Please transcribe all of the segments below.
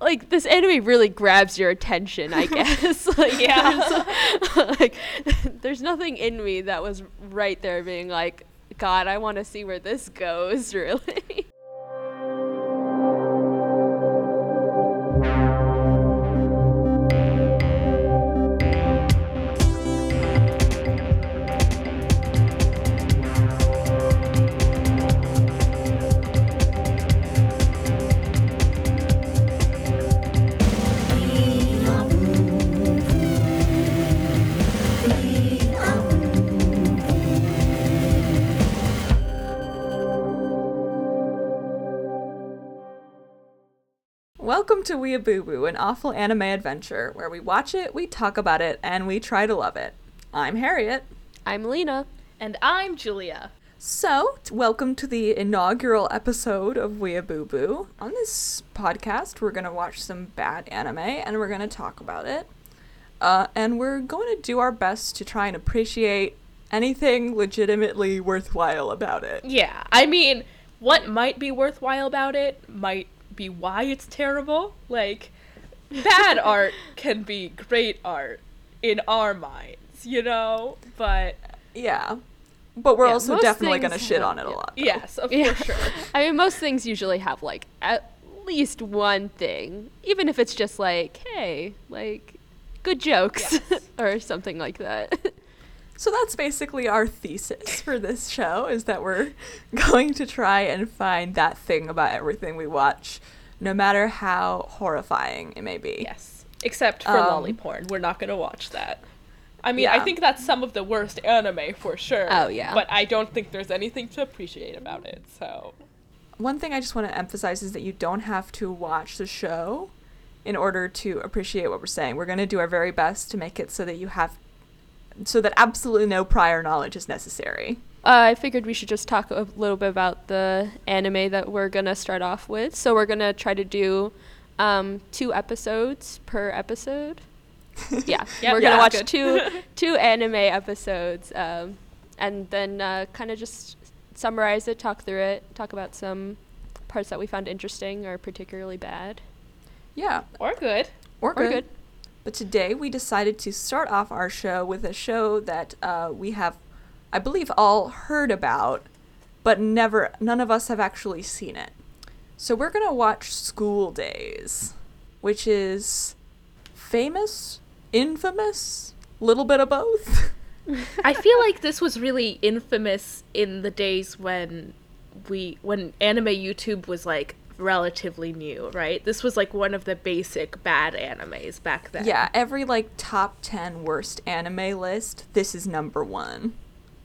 like this anime really grabs your attention, I guess. like, Yeah. there's, like, there's nothing in me that was right there being like, God, I want to see where this goes, really. Welcome to Weeaboo an awful anime adventure where we watch it, we talk about it, and we try to love it. I'm Harriet. I'm Lena. And I'm Julia. So, t- welcome to the inaugural episode of Weeaboo Boo. Boo. On this podcast, we're going to watch some bad anime and we're going to talk about it. Uh, and we're going to do our best to try and appreciate anything legitimately worthwhile about it. Yeah, I mean, what might be worthwhile about it might be why it's terrible. Like, bad art can be great art in our minds, you know? But Yeah. But we're Yeah, also definitely going to shit on it a lot. though. yes, of Yeah. sure. I mean, most things usually have like at least one thing, even if it's just like, hey, like good jokes Yes. or something like that. So that's basically our thesis for this show is that we're going to try and find that thing about everything we watch, no matter how horrifying it may be. Yes. Except for Um, loli porn. We're not going to watch that. I mean, I think that's some of the worst anime for sure. Oh, yeah. But I don't think there's anything to appreciate about it, so. One thing I just want to emphasize is that you don't have to watch the show in order to appreciate what we're saying. We're going to do our very best to make it so that you have so that absolutely no prior knowledge is necessary. Uh, I figured we should just talk a little bit about the anime that we're gonna start off with. So we're gonna try to do um, two episodes per episode. Yeah, Yep, we're gonna yeah, watch good. two two anime episodes, um, and then uh, kind of just summarize it, talk through it, talk about some parts that we found interesting or particularly bad Yeah, Or good. or or good. good. But today we decided to start off our show with a show that uh, we have, I believe, all heard about, but never, none of us have actually seen it. So we're gonna watch School Days, which is famous, infamous, little bit of both. I feel like this was really infamous in the days when we when anime YouTube was like relatively new, right? This was like one of the basic bad animes back then. yeah, every like top ten worst anime list, this is number one.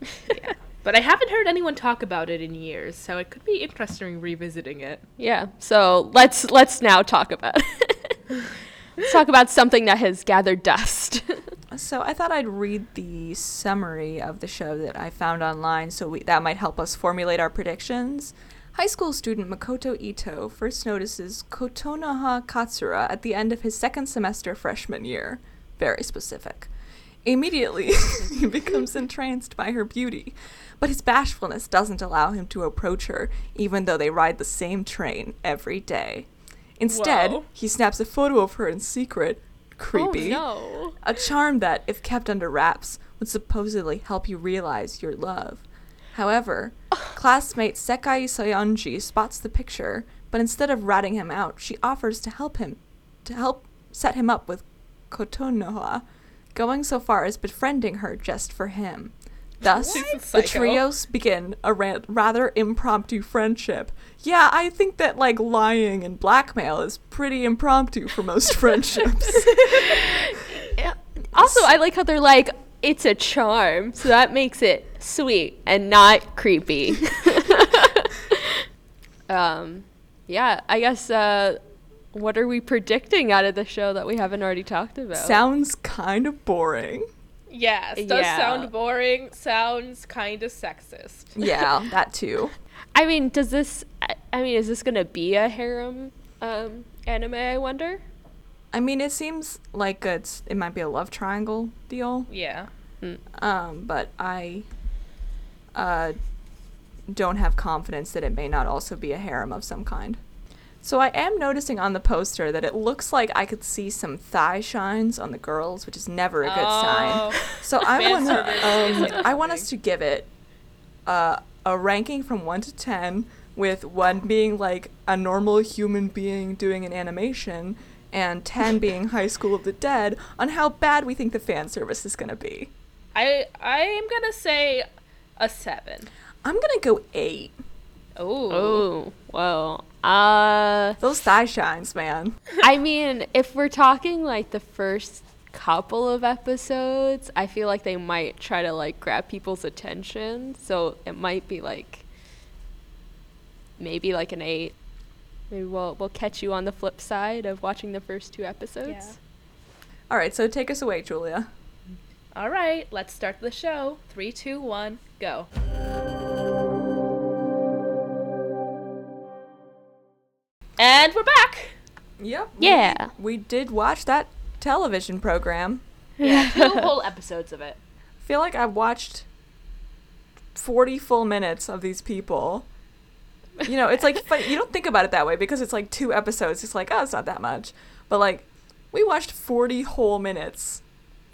yeah. But I haven't heard anyone talk about it in years, so it could be interesting revisiting it. Yeah. So let's let's now talk about it. let's talk about something that has gathered dust. So I thought I'd read the summary of the show that I found online, so we, that might help us formulate our predictions. High school student Makoto Ito first notices Kotonoha Katsura at the end of his second semester freshman year. Very specific. Immediately, he becomes entranced by her beauty, but his bashfulness doesn't allow him to approach her, even though they ride the same train every day. Instead, Whoa. he snaps a photo of her in secret. Creepy. Oh A charm that, if kept under wraps, would supposedly help you realize your love. However, classmate Sekai Saionji spots the picture, but instead of ratting him out, she offers to help him, to help set him up with Kotonoha, going so far as befriending her just for him. Thus, the trios begin a ra- rather impromptu friendship. Yeah, I think that like lying and blackmail is pretty impromptu for most friendships. Yeah. Also, I like how they're like, it's a charm, so that makes it sweet and not creepy. um, yeah, I guess. Uh, what are we predicting out of the show that we haven't already talked about? Sounds kind of boring. Yes, does Yeah. sound boring, sounds kind of sexist. Yeah, that too. I mean, does this? I, I mean, is this gonna be a harem um, anime? I wonder. I mean, it seems like it's it might be a love triangle deal. Yeah. Um, but I uh don't have confidence that it may not also be a harem of some kind. So I am noticing on the poster that it looks like I could see some thigh shines on the girls, which is never a good sign. Oh. So I want service to is um, I want us to give it uh, a ranking from 1 to 10 with 1 being like a normal human being doing an animation and 10 being High School of the Dead on how bad we think the fan service is going to be. I I am gonna say a seven. I'm going to go 8. Oh. Oh, well. Uh, Those thigh shines, man. I mean, if we're talking like the first couple of episodes, I feel like they might try to like grab people's attention. So it might be like maybe like an eight. Maybe we'll we'll catch you on the flip side of watching the first two episodes. Yeah. All right, so take us away, Julia. All right, let's start the show. Three, two, one, go. And we're back. Yep. Yeah. We did watch that television program. Yeah, two whole episodes of it. I feel like I've watched 40 full minutes of these people. You know, it's like funny. You don't think about it that way because it's like two episodes. It's like, oh, it's not that much. But like, we watched 40 whole minutes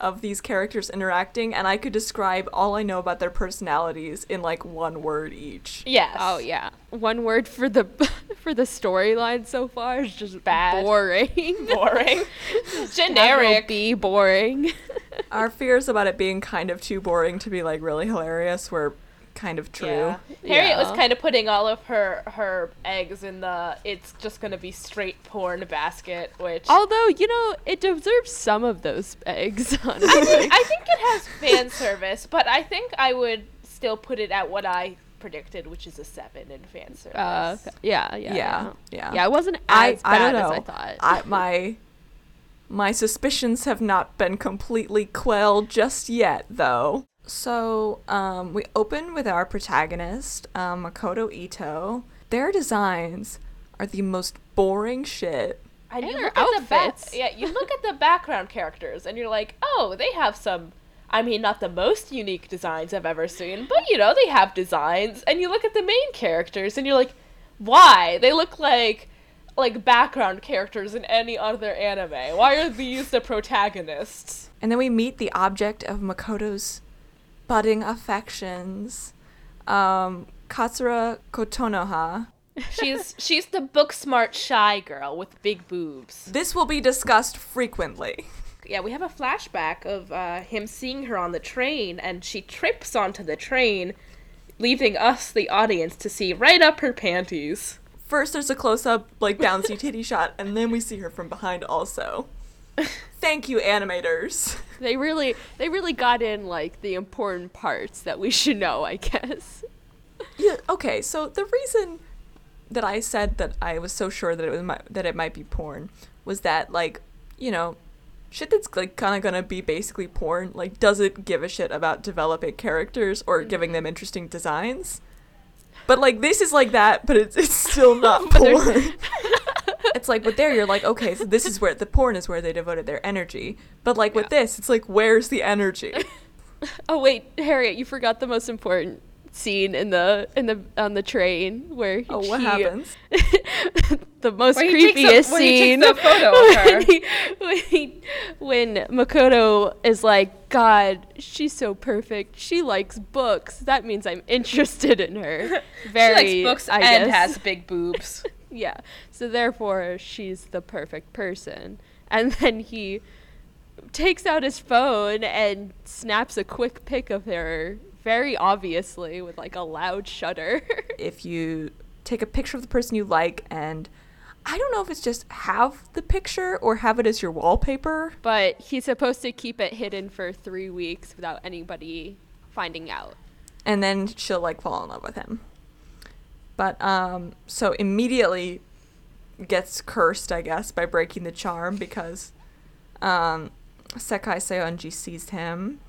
of these characters interacting, and I could describe all I know about their personalities in like one word each. Yes. Oh yeah. One word for the for the storyline so far is just Bad. Boring. Boring. That will Generic. Be boring. Our fears about it being kind of too boring to be like really hilarious were kind of true. Yeah. Harriet was kind of putting all of her her eggs in the it's just gonna be straight porn basket, which Although you know it deserves some of those eggs. Honestly. I think, I think it has fan service, but I think I would still put it at what I predicted, which is a seven in fan service. Uh, okay. yeah, yeah, Yeah, yeah, yeah. Yeah, it wasn't as I bad don't know. as I thought. I, my my suspicions have not been completely quelled just yet, though. So um, we open with our protagonist, um, Makoto Ito. Their designs are the most boring shit. And And you her look at the back, outfits. yeah, you look at the background characters, and you're like, oh, they have some. I mean, not the most unique designs I've ever seen, but you know, they have designs. And you look at the main characters, and you're like, why? They look like like background characters in any other anime. Why are these the protagonists? And then we meet the object of Makoto's budding affections, um, Katsura Kotonoha. She's she's the book smart shy girl with big boobs. This will be discussed frequently. yeah, we have a flashback of uh, him seeing her on the train, and she trips onto the train, leaving us, the audience, to see right up her panties. First, there's a close up, like, bouncy titty shot, and then we see her from behind also. Thank you, animators. they really, they really got in like the important parts that we should know. I guess. Yeah, okay, so the reason that I said that I was so sure that it was mi- that it might be porn was that like, you know, shit that's like kind of gonna be basically porn like doesn't give a shit about developing characters or mm-hmm. giving them interesting designs. But like this is like that, but it's it's still not porn. it's like but there you're like okay, so this is where the porn is where they devoted their energy. But like with Yeah. this, it's like where's the energy? Oh wait, Harriet, you forgot the most important scene in the in the on the train where Oh, what he- happens? the most Where he takes a- creepiest where he takes scene the photo of her. when, he, when, he- when Makoto is like, God, she's so perfect. She likes books. That means I'm interested in her. Very, she likes books I and guess. has big boobs. Yeah. So therefore, she's the perfect person. And then he takes out his phone and snaps a quick pic of her, very obviously with like a loud shutter. if you take a picture of the person you like and I don't know if it's just have the picture or have it as your wallpaper. but he's supposed to keep it hidden for three weeks without anybody finding out. And then she'll like fall in love with him. But um so immediately gets cursed, I guess, by breaking the charm because um Sekai Saionji sees him.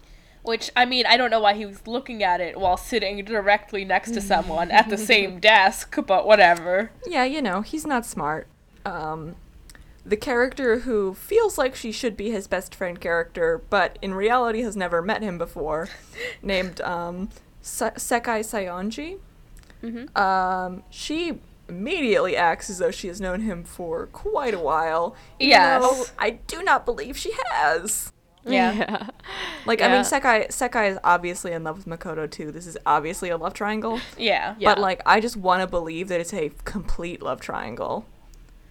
Which, I mean, I don't know why he was looking at it while sitting directly next to someone at the same desk, but whatever. Yeah, you know, he's not smart. Um, the character who feels like she should be his best friend character, but in reality has never met him before, named um, Se- Sekai Saionji. Mm-hmm. Um, she immediately acts as though she has known him for quite a while. even Yes. I do not believe she has. Yeah. yeah. Like, I mean, Yeah. Sekai Sekai is obviously in love with Makoto too. This is obviously a love triangle. Yeah. Yeah. But like, I just want to believe that it's a complete love triangle,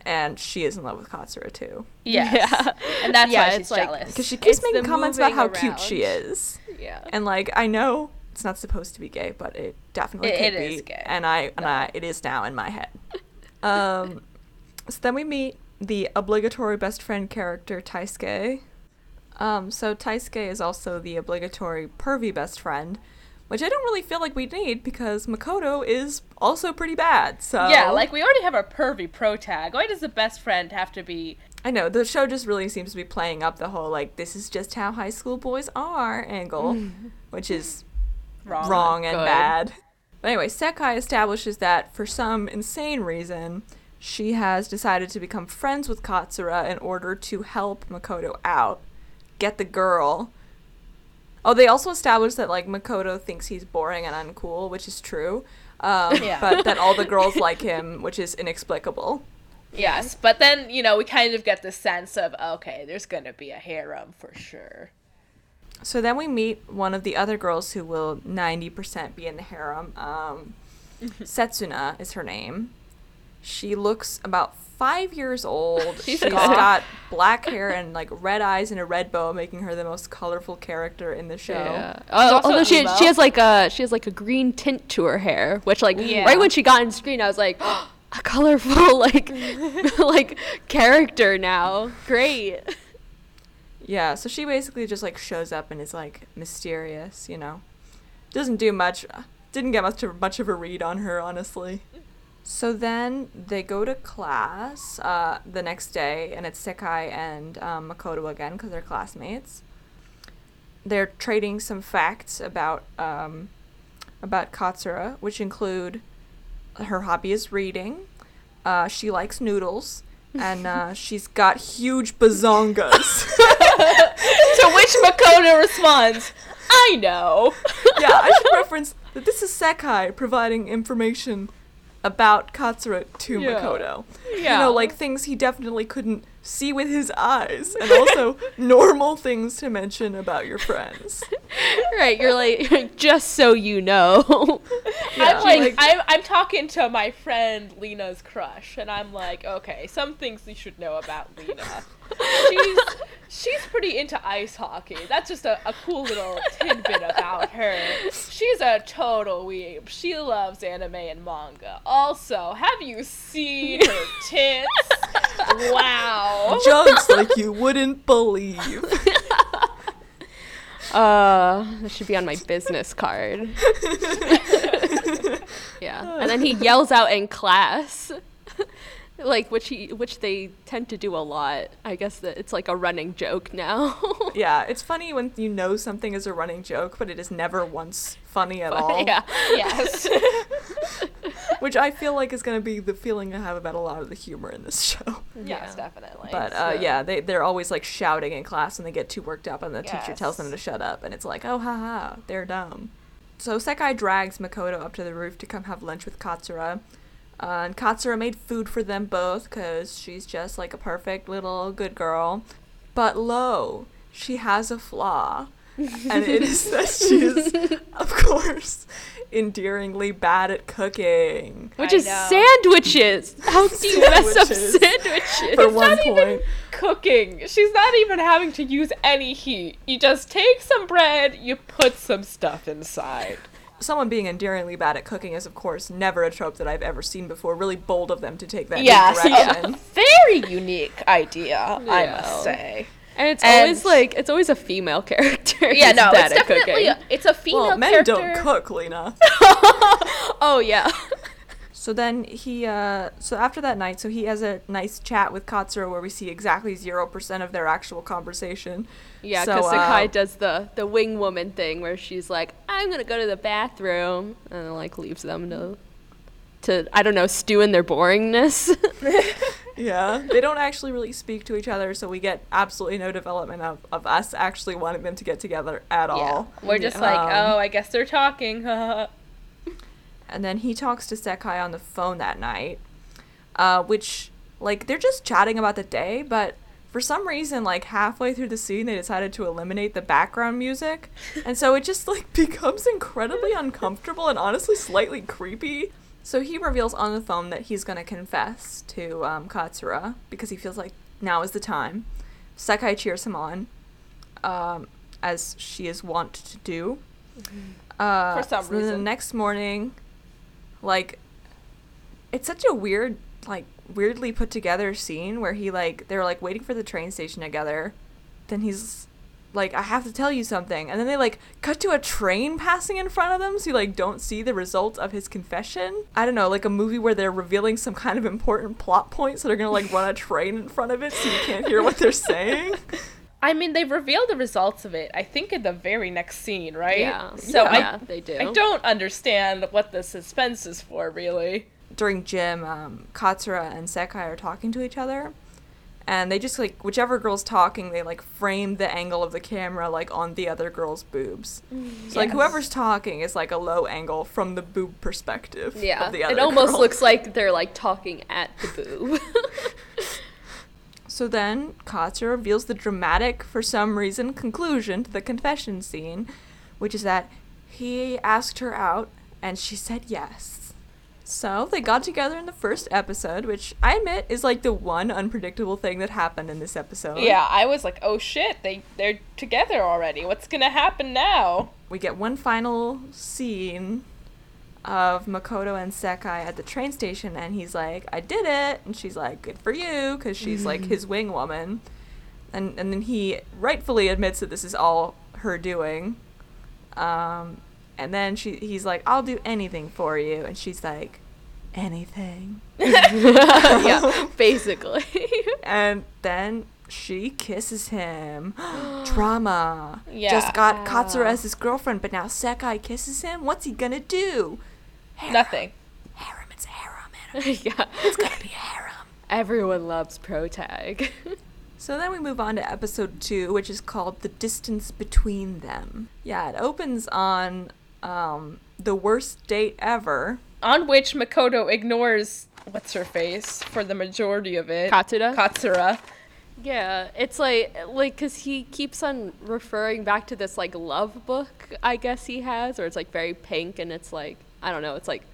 and she is in love with Katsura too. Yes. Yeah. And that's Yeah, why she's like- jealous. Because she keeps It's making comments about how moving cute she is, Yeah. and like, I know it's not supposed to be gay, but it definitely It- could it be, is gay. and I and. I it is now in my head. Um, so then we meet the obligatory best friend character Taisuke. Um, so Taisuke is also the obligatory pervy best friend, which I don't really feel like we need because Makoto is also pretty bad. So Yeah, like we already have our pervy pro tag. Why does the best friend have to be I know the show just really seems to be playing up the whole like this is just how high school boys are angle, which is wrong? wrong and Good. bad. But anyway, Sekai establishes that for some insane reason, she has decided to become friends with Katsura in order to help Makoto out, get the girl. Oh, they also established that like Makoto thinks he's boring and uncool, which is true. Um, Yeah. But that all the girls like him, which is inexplicable. Yes, but then, you know, we kind of get the sense of okay, there's going to be a harem for sure. So then we meet one of the other girls who will 90% be in the harem. Um, Setsuna is her name. She looks about five years old. She's She's goth. got black hair and like red eyes and a red bow, making her the most colorful character in the show. Yeah. Uh, although she emo. she has like a she has like a green tint to her hair, which like Yeah. right when she got on screen, I was like, a colorful like like character now. Great. Yeah, so she basically just like shows up and is like mysterious, you know. Doesn't do much. Didn't get much of, much of a read on her, honestly. So then they go to class uh, the next day, and it's Sekai and um, Makoto again because they're classmates. They're trading some facts about um, about Katsura, which include her hobby is reading. Uh, she likes noodles, and uh, she's got huge bazongas. to which Makoto responds, I know. yeah, I should reference that this is Sekai providing information about Katsura to Yeah. Makoto. You know, like things he definitely couldn't see with his eyes, and also normal things to mention about your friends. right, you're like, you're like, just so you know. Yeah. I'm like, Like- I'm, I'm talking to my friend Lena's crush, and I'm like, okay, some things you should know about Lena. She's she's pretty into ice hockey. That's just a, a cool little tidbit about her. She's a total weeb. She loves anime and manga. Also, have you seen her tits? Wow. Jokes like you wouldn't believe. Uh, that should be on my business card. yeah, and then he yells out in class, like which he which they tend to do a lot. I guess that it's like a running joke now. yeah, it's funny when you know something is a running joke, but it is never once funny at all. yeah. Yes. Which I feel like is going to be the feeling I have about a lot of the humor in this show. Yes, definitely. But uh, So- yeah, they they're always like shouting in class and they get too worked up and the teacher tells them to shut up and it's like, oh haha, they're dumb. So Sekai drags Makoto up to the roof to come have lunch with Katsura. Uh, and Katsura made food for them both because she's just like a perfect little good girl. But lo, she has a flaw. and it is that she is, of course, endearingly bad at cooking. Which I is know. sandwiches. How do you mess up Sandwiches. sandwiches? For one not even point. cooking. She's not even having to use any heat. You just take some bread, you put some stuff inside. Someone being endearingly bad at cooking is, of course, never a trope that I've ever seen before. Really bold of them to take that Yes, direction. Very unique idea, I must say. and it's And- always like it's always a female character. Yeah, who's no, bad it's at definitely cooking. a, it's a female Well, men character. don't cook, Lena. oh yeah. So then he, uh, so after that night, so he has a nice chat with Katsura where we see exactly 0% of their actual conversation. Yeah, So, because uh, Sakai does the the wing woman thing where she's like, "I'm gonna go to the bathroom," and then, like leaves them to to I don't know stew in their boringness. Yeah. they don't actually really speak to each other, so we get absolutely no development of, of us actually wanting them to get together at Yeah. all. We're just Yeah. like, Um, oh, I guess they're talking. And then he talks to Sekai on the phone that night. uh, which like they're just chatting about the day, but for some reason, like halfway through the scene, they decided to eliminate the background music, and so it just like becomes incredibly uncomfortable and honestly slightly creepy. So he reveals on the phone that he's gonna confess to um, Katsura because he feels like now is the time. Sekai cheers him on, um, as she is wont to do. Uh, For some so then The next morning, like, it's such a weird, like, weirdly put together scene where he like they're like waiting for the train station together. Then he's like, I have to tell you something, and then they like cut to a train passing in front of them, so you like don't see the result of his confession. I don't know, like a movie where they're revealing some kind of important plot point, so they're gonna like run a train in front of it, so you can't hear what they're saying. I mean, they revealed the results of it. I think in the very next scene, right? Yeah. So Yeah, I they do. I don't understand what the suspense is for, really. during gym, um, Katsura and Sekai are talking to each other, and they just like whichever girl's talking, they like frame the angle of the camera like on the other girl's boobs. So like whoever's talking is like a low angle from the boob perspective. Yeah, of the other it almost girl. looks like they're like talking at the boob. So then Katsura reveals the dramatic, for some reason, conclusion to the confession scene, which is that he asked her out and she said yes. So they got together in the first episode, which I admit is like the one unpredictable thing that happened in this episode. Yeah, I was like, oh shit, they they're together already. What's gonna happen now? We get one final scene of Makoto and Sekai at the train station, and he's like, "I did it," and she's like, "Good for you," because she's like his wing woman, and and then he rightfully admits that this is all her doing, um, and then she he's like, "I'll do anything for you," and she's like, "Anything," yeah, basically. and then. She kisses him. Drama. Yeah. Just got Katsura as his girlfriend, but now Sekai kisses him. What's he gonna do? Harem. Nothing. Harem. It's a harem. yeah. It's gonna be a harem. Everyone loves pro tag. So then we move on to episode two, which is called "The Distance Between Them." Yeah, it opens on um, the worst date ever. On which Makoto ignores what's her face for the majority of it. Katsura? Katsura. Yeah, it's like like cuz he keeps on referring back to this like love book I guess he has or it's like very pink and it's like I don't know, it's like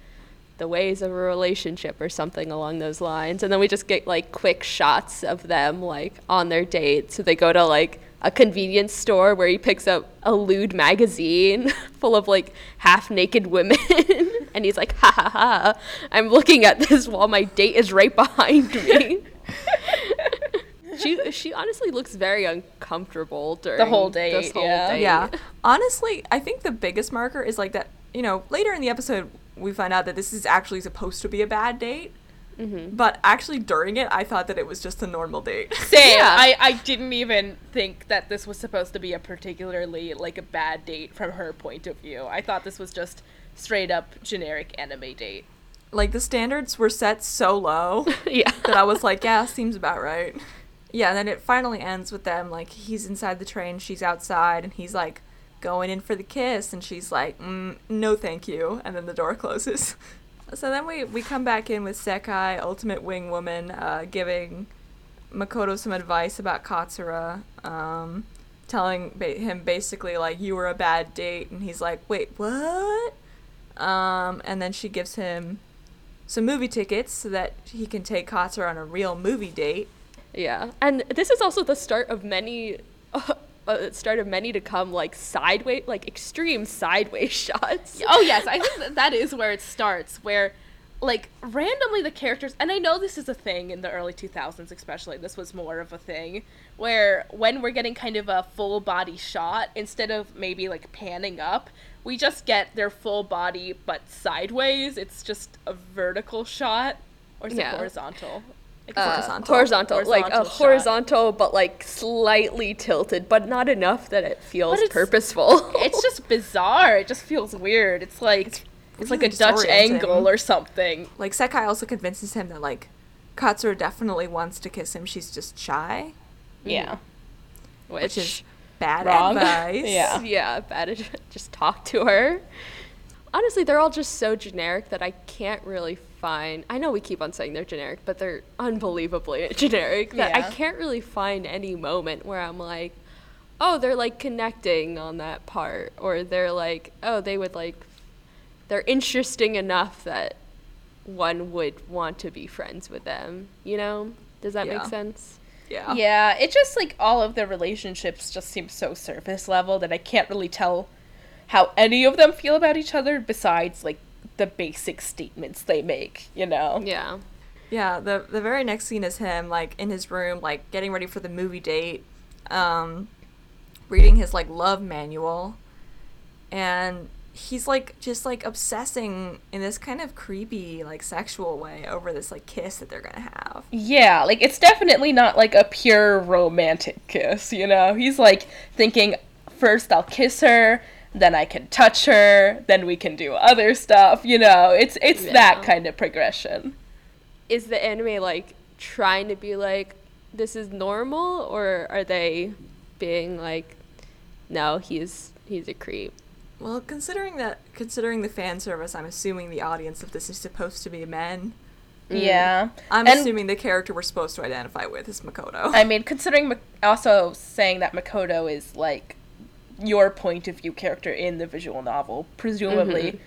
the ways of a relationship or something along those lines. And then we just get like quick shots of them like on their date. So they go to like a convenience store where he picks up a lewd magazine full of like half naked women and he's like ha ha ha I'm looking at this while my date is right behind me. she she honestly looks very uncomfortable during the whole this date, whole yeah. date. Yeah. Honestly, I think the biggest marker is like that. You know, later in the episode, we find out that this is actually supposed to be a bad date. Mm-hmm. But actually, during it, I thought that it was just a normal date. Same. Yeah. I, I didn't even think that this was supposed to be a particularly like a bad date from her point of view. I thought this was just straight up generic anime date. like the standards were set so low yeah. that I was like, yeah, seems about right. Yeah, and then it finally ends with them like he's inside the train, she's outside, and he's like going in for the kiss, and she's like, mm, no, thank you, and then the door closes. So then we we come back in with Sekai, Ultimate Wing Woman, uh, giving Makoto some advice about Katsura, um, telling ba- him basically like you were a bad date, and he's like, wait, what? Um, and then she gives him some movie tickets so that he can take Katsura on a real movie date. Yeah, and this is also the start of many, uh, start of many to come, like sideways, like extreme sideways shots. Oh yes, I think that, that is where it starts. Where, like, randomly the characters, and I know this is a thing in the early two thousands, especially. This was more of a thing where when we're getting kind of a full body shot, instead of maybe like panning up, we just get their full body but sideways. It's just a vertical shot, or is Yeah. it horizontal? Like, Uh, Horizontal. horizontal, like a Horizontal shot. horizontal, but like slightly tilted, but not enough that it feels But it's- purposeful. it's just bizarre. It just feels weird. It's like it's, like a Dutch angle or something. Like Sekai also convinces him that like Katsura definitely wants to kiss him. She's just shy, Yeah. which, which is bad Wrong. advice. Yeah. yeah, bad. ad- Just talk to her. Honestly, they're all just so generic that I can't really find. I know we keep on saying they're generic, but they're unbelievably generic that I can't really find any moment where I'm like, oh, they're like connecting on that part, or they're like, oh, they would like, they're interesting enough that one would want to be friends with them. You know? Does that Yeah. make sense? Yeah. Yeah, it just like all of the relationships just seem so surface level that I can't really tell how any of them feel about each other besides like the basic statements they make, you know? Yeah. Yeah, the the very next scene is him like in his room, like getting ready for the movie date, um, reading his like love manual, and he's like just like obsessing in this kind of creepy like sexual way over this like kiss that they're gonna have. Yeah, like it's definitely not like a pure romantic kiss, you know? He's like thinking first I'll kiss her, then I can touch her, then we can do other stuff, you know? It's it's that kind of progression. is the anime like trying to be like this is normal or are they being like no he's he's a creep Well, considering that considering the fan service, I'm assuming the audience of this is supposed to be men. Mm. Yeah. I'm And- assuming the character we're supposed to identify with is Makoto. I mean, considering Mak- also saying that Makoto is like your point of view character in the visual novel, presumably Mhm.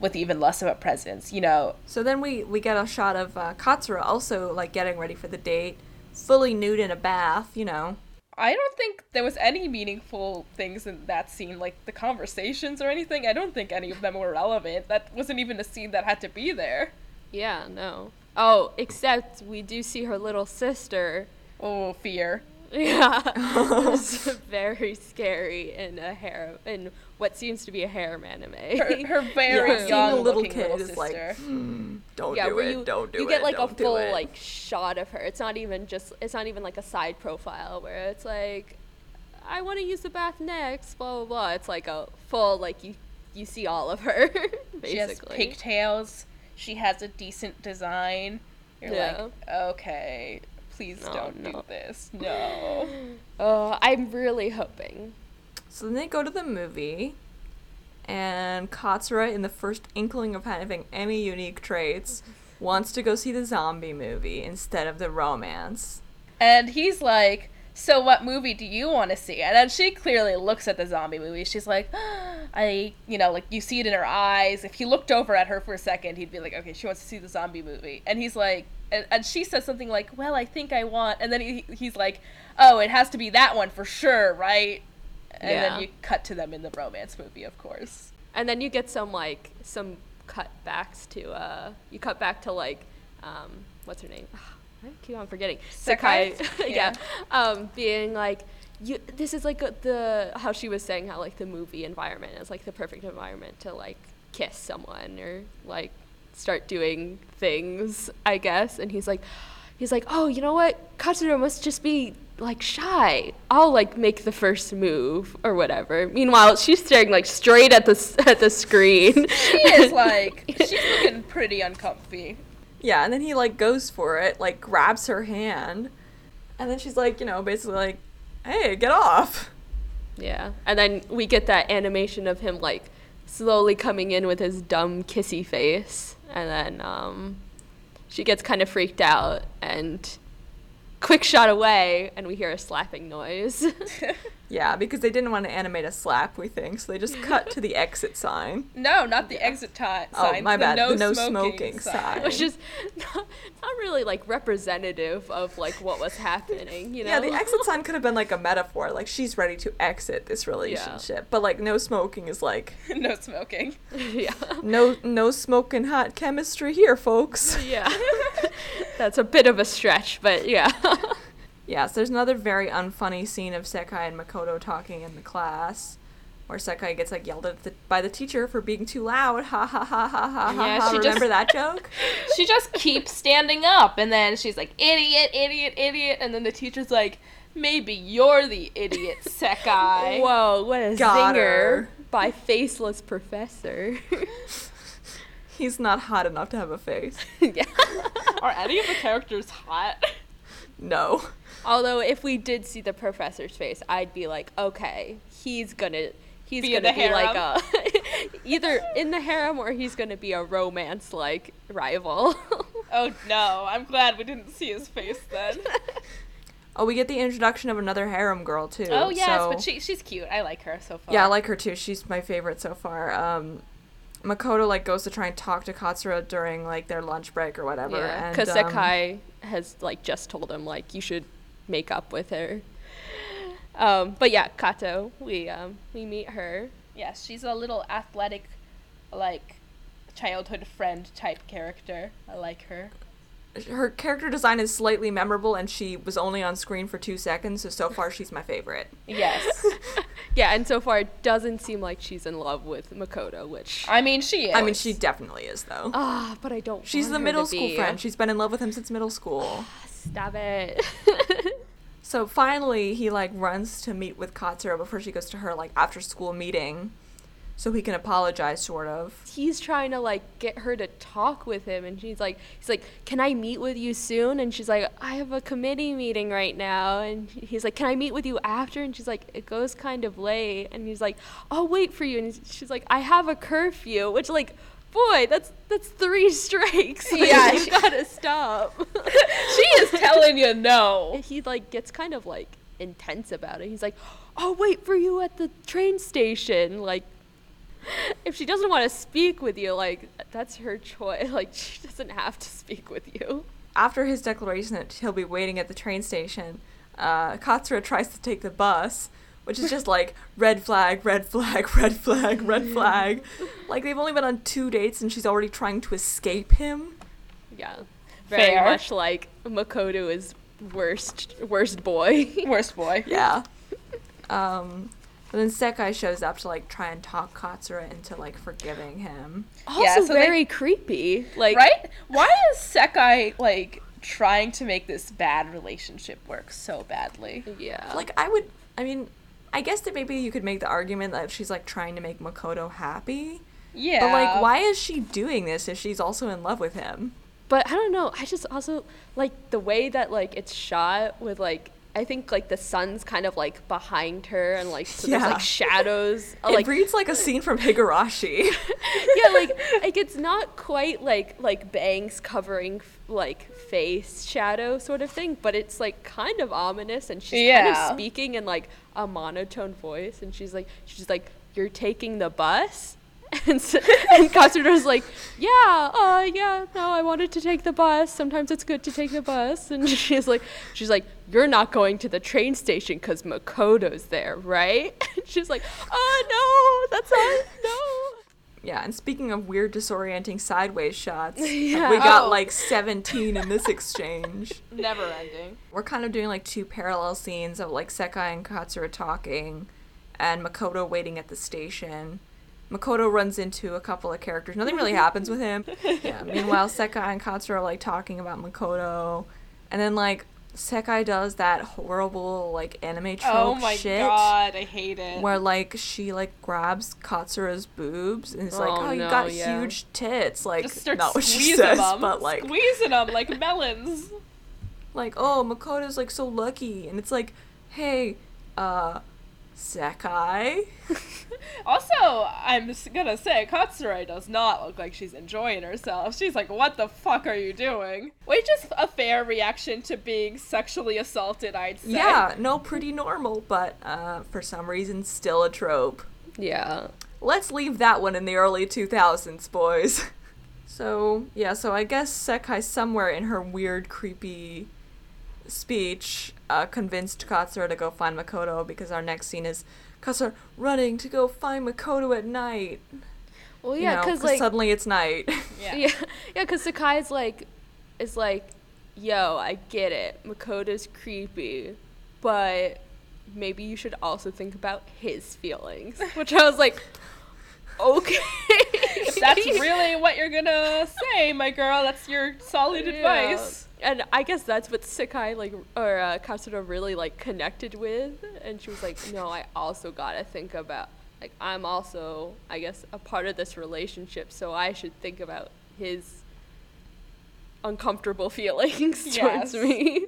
with even less of a presence, you know. So then we we get a shot of uh, Katsura also like getting ready for the date, fully nude in a bath, you know. I don't think there was any meaningful things in that scene, like the conversations or anything. I don't think any of them were relevant. That wasn't even a scene that had to be there. yeah no oh except we do see her little sister Oh, fear. Yeah it's very scary in a hair in what seems to be a harem anime Her, her very Yeah, seeing young a little looking kid little is sister. like, "Hmm, don't yeah, do it, you don't do you it. You get like a don't do full like shot of her. It's not even just it's not even like a side profile where it's like I want to use the bath next, blah blah blah. It's like a full like you you see all of her She has pigtails. She has a decent design. You're Yeah. like, okay, please No, don't do this. No. Oh, I'm really hoping. So then they go to the movie, and Katsura, in the first inkling of having any unique traits, wants to go see the zombie movie instead of the romance. And he's like, so what movie do you want to see? And then she clearly looks at the zombie movie. She's like, I, you know, like you see it in her eyes. If he looked over at her for a second, he'd be like, okay, she wants to see the zombie movie. And he's like, and, and she says something like, well, I think I want. And then he, he's like, oh, it has to be that one for sure, right? And Yeah. then you cut to them in the romance movie, of course. And then you get some like some cutbacks to uh you cut back to like um what's her name? I keep on forgetting. Sakai? yeah. Yeah. Um being like you this is like the how she was saying how like the movie environment is like the perfect environment to like kiss someone or like start doing things, I guess. And he's like he's like, "Oh, you know what? Katsura must just be like shy. I'll like make the first move or whatever." Meanwhile, she's staring like straight at the at the screen. She is like, she's looking pretty uncomfy. Yeah, and then he like goes for it, like grabs her hand, and then she's like, you know, basically like, "Hey, get off." Yeah. And then we get that animation of him like slowly coming in with his dumb kissy face. And then um, she gets kind of freaked out and quick shot away and we hear a slapping noise. Yeah, because they didn't want to animate a slap, we think, so they just cut to the exit sign. No, not the exit ti- Oh, sign. my the bad, No, the no smoking, smoking sign. sign. Which is not, not really like representative of like what was happening, you know? Yeah, the exit sign could have been like a metaphor, like she's ready to exit this relationship. Yeah. But like no smoking is like no smoking. yeah. no no smoking hot chemistry here, folks. Yeah. That's a bit of a stretch, but yeah. Yes, there's another very unfunny scene of Sekai and Makoto talking in the class, where Sekai gets like yelled at the, by the teacher for being too loud. Ha ha ha ha ha Yeah, ha. she Remember just- that joke? She just keeps standing up, and then she's like, "Idiot, idiot, idiot," and then the teacher's like, "Maybe you're the idiot, Sekai." Whoa, what a Got zinger her. by faceless professor. He's not hot enough to have a face. yeah. Are any of the characters hot? No. Although if we did see the professor's face, I'd be like, okay, he's gonna he's Be gonna the be like a Either in the harem or he's gonna be a romance like rival. Oh no, I'm glad we didn't see his face then. Oh, we get the introduction of another harem girl too. oh yes, so- but she she's cute. I like her so far. Yeah, I like her too. She's my favorite so far. Um, Makoto like goes to try and talk to Katsura during like their lunch break or whatever. yeah, because um, Sekai has like just told him like you should make up with her. Um, but yeah, Kato, we um we meet her. Yes, she's a little athletic, like childhood friend type character. I like her. Her character design is slightly memorable, and she was only on screen for two seconds. So so far, she's my favorite. Yes, Yeah, and so far it doesn't seem like she's in love with Makoto, which I mean she is. I mean, she definitely is though. ah, but I don't. She's want the her middle to school be. friend. She's been in love with him since middle school. Stop it. So finally, he like runs to meet with Katsura before she goes to her like after school meeting, so he can apologize, sort of. he's trying to like get her to talk with him and she's like he's like can i meet with you soon and she's like i have a committee meeting right now and he's like can i meet with you after and she's like it goes kind of late and he's like i'll wait for you and she's like i have a curfew which like boy that's that's three strikes Like, Yeah, you gotta stop she is telling you no. he like gets kind of like intense about it. He's like, "I'll wait for you at the train station." Like, if she doesn't want to speak with you, like that's her choice. Like, she doesn't have to speak with you. After his declaration that he'll be waiting at the train station, uh, Katsura tries to take the bus, which is just like red flag, red flag, red flag, red flag. Like they've only been on two dates and she's already trying to escape him. Yeah, very Fair. much like Makoto is worst worst boy. Worst boy. Yeah. Um, but then Sekai shows up to like try and talk Katsura into like forgiving him. also Yeah, so they- very creepy. Like, right? Why is Sekai like trying to make this bad relationship work so badly? Yeah. Like I would, I mean, I guess that maybe you could make the argument that she's like trying to make Makoto happy. Yeah. But like, why is she doing this if she's also in love with him? but I don't know. I just also like the way that like it's shot with like I think like the sun's kind of like behind her and like so there's like shadows. uh, It like reads like a scene from Higurashi. yeah, like like it's not quite like like bangs covering like face shadow sort of thing, but it's like kind of ominous and she's kind of speaking in like a monotone voice and she's like she's like you're taking the bus and so, and Katsura's like yeah uh yeah no I wanted to take the bus sometimes it's good to take the bus and she's like she's like you're not going to the train station because Makoto's there right and she's like oh no that's not no yeah, and speaking of weird, disorienting sideways shots, Yeah. we got Oh. like 17 in this exchange. Never ending. We're kind of doing like two parallel scenes of like Sekai and Katsura talking, and Makoto waiting at the station. Makoto runs into a couple of characters. Nothing really happens with him. Yeah. Meanwhile, Sekai and Katsura are like talking about Makoto, and then like Sekai does that horrible like anime trope Oh my shit. god, I hate it. Where like she like grabs Katsura's boobs and it's like, Oh, oh, you no, got yeah. huge tits. Like, Just start not what she says, them, but like, squeezing them like melons. like, oh, Makoto's like so lucky, and it's like, hey, uh, Sekai. Also, I'm gonna say Katsura does not look like she's enjoying herself. She's like, "What the fuck are you doing?" Which is a fair reaction to being sexually assaulted, I'd say. Yeah, no, pretty normal, but uh, for some reason, still a trope. yeah Let's leave that one in the early 2000s, boys. So, yeah, so I guess Sekai, somewhere in her weird, creepy speech, uh, convinced Katsura to go find Makoto because our next scene is Katsura running to go find Makoto at night. well You yeah know, because like suddenly it's night. Yeah. Yeah, yeah, because Sakai's like, is like, yo, I get it. Makoto's creepy, but maybe you should also think about his feelings. Which I was like, okay. If that's really what you're gonna say, my girl, that's your solid Yeah. advice. And I guess that's what Sakai like or uh, Katsura really like connected with, and she was like, no, I also gotta think about like I'm also I guess a part of this relationship, so I should think about his uncomfortable feelings Yes. towards me.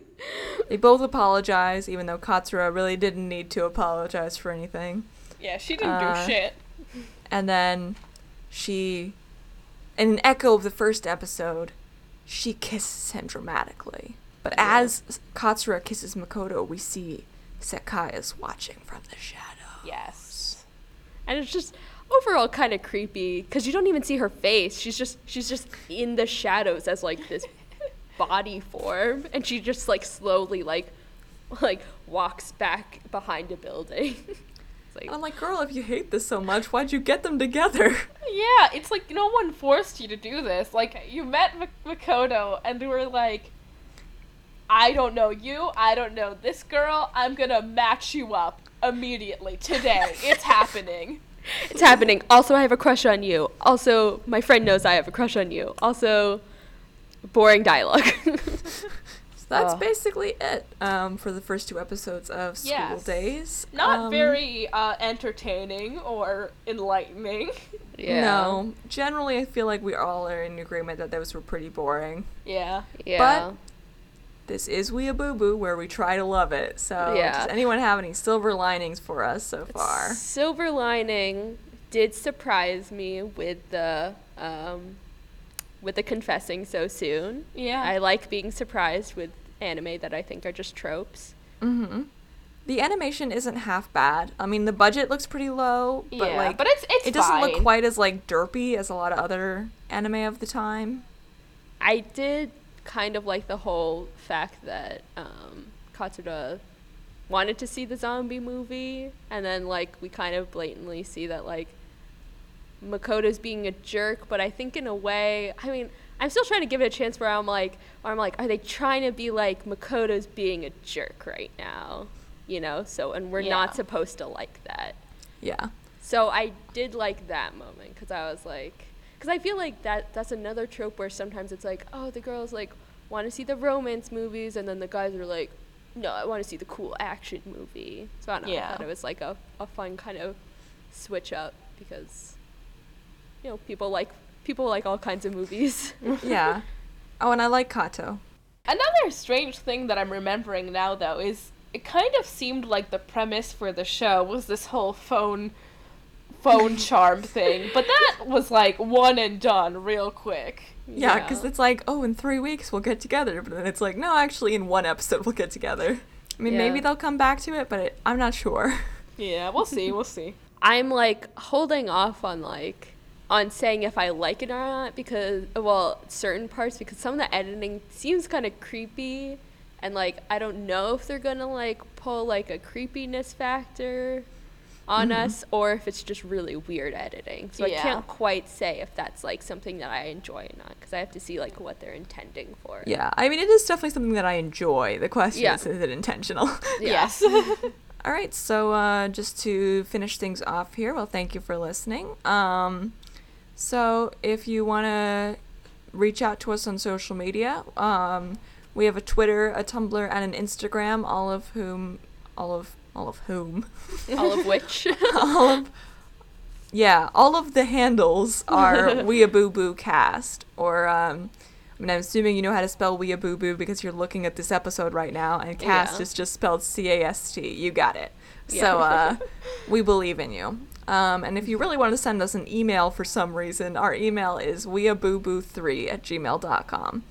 they both apologize, even though Katsura really didn't need to apologize for anything. Yeah, she didn't Uh, do shit. And then she, in an echo of the first episode, she kisses him dramatically. But Yeah. as Katsura kisses Makoto, we see Sekai is watching from the shadow. Yes. and it's just overall kind of creepy because you don't even see her face. She's just she's just in the shadows as like this body form, and she just like slowly like like walks back behind a building. like I'm like, girl, if you hate this so much, why'd you get them together? Yeah, it's like no one forced you to do this. Like you met Mak- Makoto and they were like, I don't know you, I don't know this girl. I'm gonna match you up immediately today. it's happening. it's happening. Also, I have a crush on you. Also, my friend knows I have a crush on you. Also, boring dialogue. So that's Oh. basically it um, for the first two episodes of School Yes. Days. Not Um, very uh, entertaining or enlightening. No, generally, I feel like we all are in agreement that those were pretty boring. Yeah. Yeah. But this is Weeaboo where we try to love it. So, Yeah. does anyone have any silver linings for us so far? Silver lining did surprise me with the um, with the confessing so soon. Yeah. I like being surprised with anime that I think are just tropes. Mm-hmm. The animation isn't half bad. I mean, the budget looks pretty low, but yeah, like but it's it's it doesn't look quite as like derpy as a lot of other anime of the time. I did kind of like the whole fact that um, Katsura wanted to see the zombie movie, and then like we kind of blatantly see that like Makoto's being a jerk, but I think in a way, I mean, I'm still trying to give it a chance where I'm like, where I'm like, are they trying to be like Makoto's being a jerk right now? You know, so and we're Yeah. not supposed to like that. Yeah. So I did like that moment because I was like, because I feel like that that's another trope where sometimes it's like, oh, the girls like want to see the romance movies, and then the guys are like, no, I want to see the cool action movie. So I don't know. I thought it was like a, a fun kind of switch up because, you know, people like people like all kinds of movies. Yeah. oh, and I like Kato. Another strange thing that I'm remembering now, though, is it kind of seemed like the premise for the show was this whole phone phone charm thing, but that was like one and done real quick. Yeah, because it's like, oh, in three weeks we'll get together, but then it's like, no, actually, in one episode we'll get together. I mean, maybe they'll come back to it, but it, I'm not sure. Yeah, we'll see, we'll see. I'm like holding off on like on saying if I like it or not because well certain parts because some of the editing seems kind of creepy and like I don't know if they're gonna like pull like a creepiness factor on Mhm. us or if it's just really weird editing. So Yeah. I can't quite say if that's like something that I enjoy or not because I have to see like what they're intending for. Yeah, I mean, it is definitely something that I enjoy. The question Yeah. is, is it intentional? Yes. All right, so uh, just to finish things off here, well, thank you for listening. Um, so if you want to reach out to us on social media, um, we have a Twitter, a Tumblr, and an Instagram. All of whom, all of all of whom, All of which all of yeah, all of the handles are Weeaboo Cast. Or um, I mean, I'm assuming you know how to spell Weeaboo because you're looking at this episode right now, and cast Yeah. is just spelled C A S T. You got it. Yeah. So uh, we believe in you. Um, and if you really want to send us an email for some reason, our email is weeabooboo3 at gmail.com.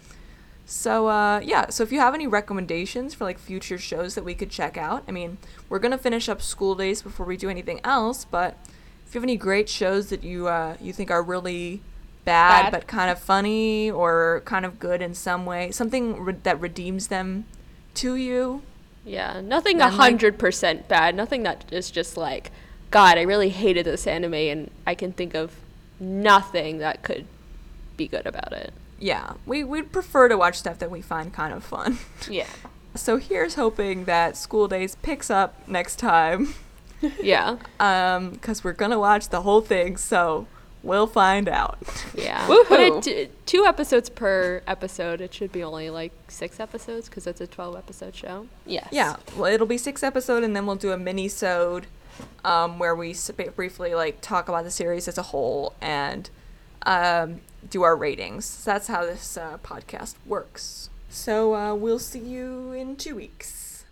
So uh, yeah, so if you have any recommendations for like future shows that we could check out, I mean, we're gonna finish up school days before we do anything else. But if you have any great shows that you uh, you think are really bad, Bad. but kind of funny or kind of good in some way, something re- that redeems them to you, Yeah, nothing a Then, like- hundred percent bad. Nothing that is just like, God, I really hated this anime, and I can think of nothing that could be good about it. yeah, we we'd prefer to watch stuff that we find kind of fun. yeah. So here's hoping that School Days picks up next time, Yeah, um, because we're gonna watch the whole thing. So we'll find out. yeah. Woohoo. But it, t- two episodes per episode. It should be only like six episodes because it's a twelve episode show. Yes. Yeah, well, it'll be six episode, and then we'll do a mini sode, um, where we briefly like talk about the series as a whole and um, do our ratings. So that's how this uh, podcast works. So uh, we'll see you in two weeks.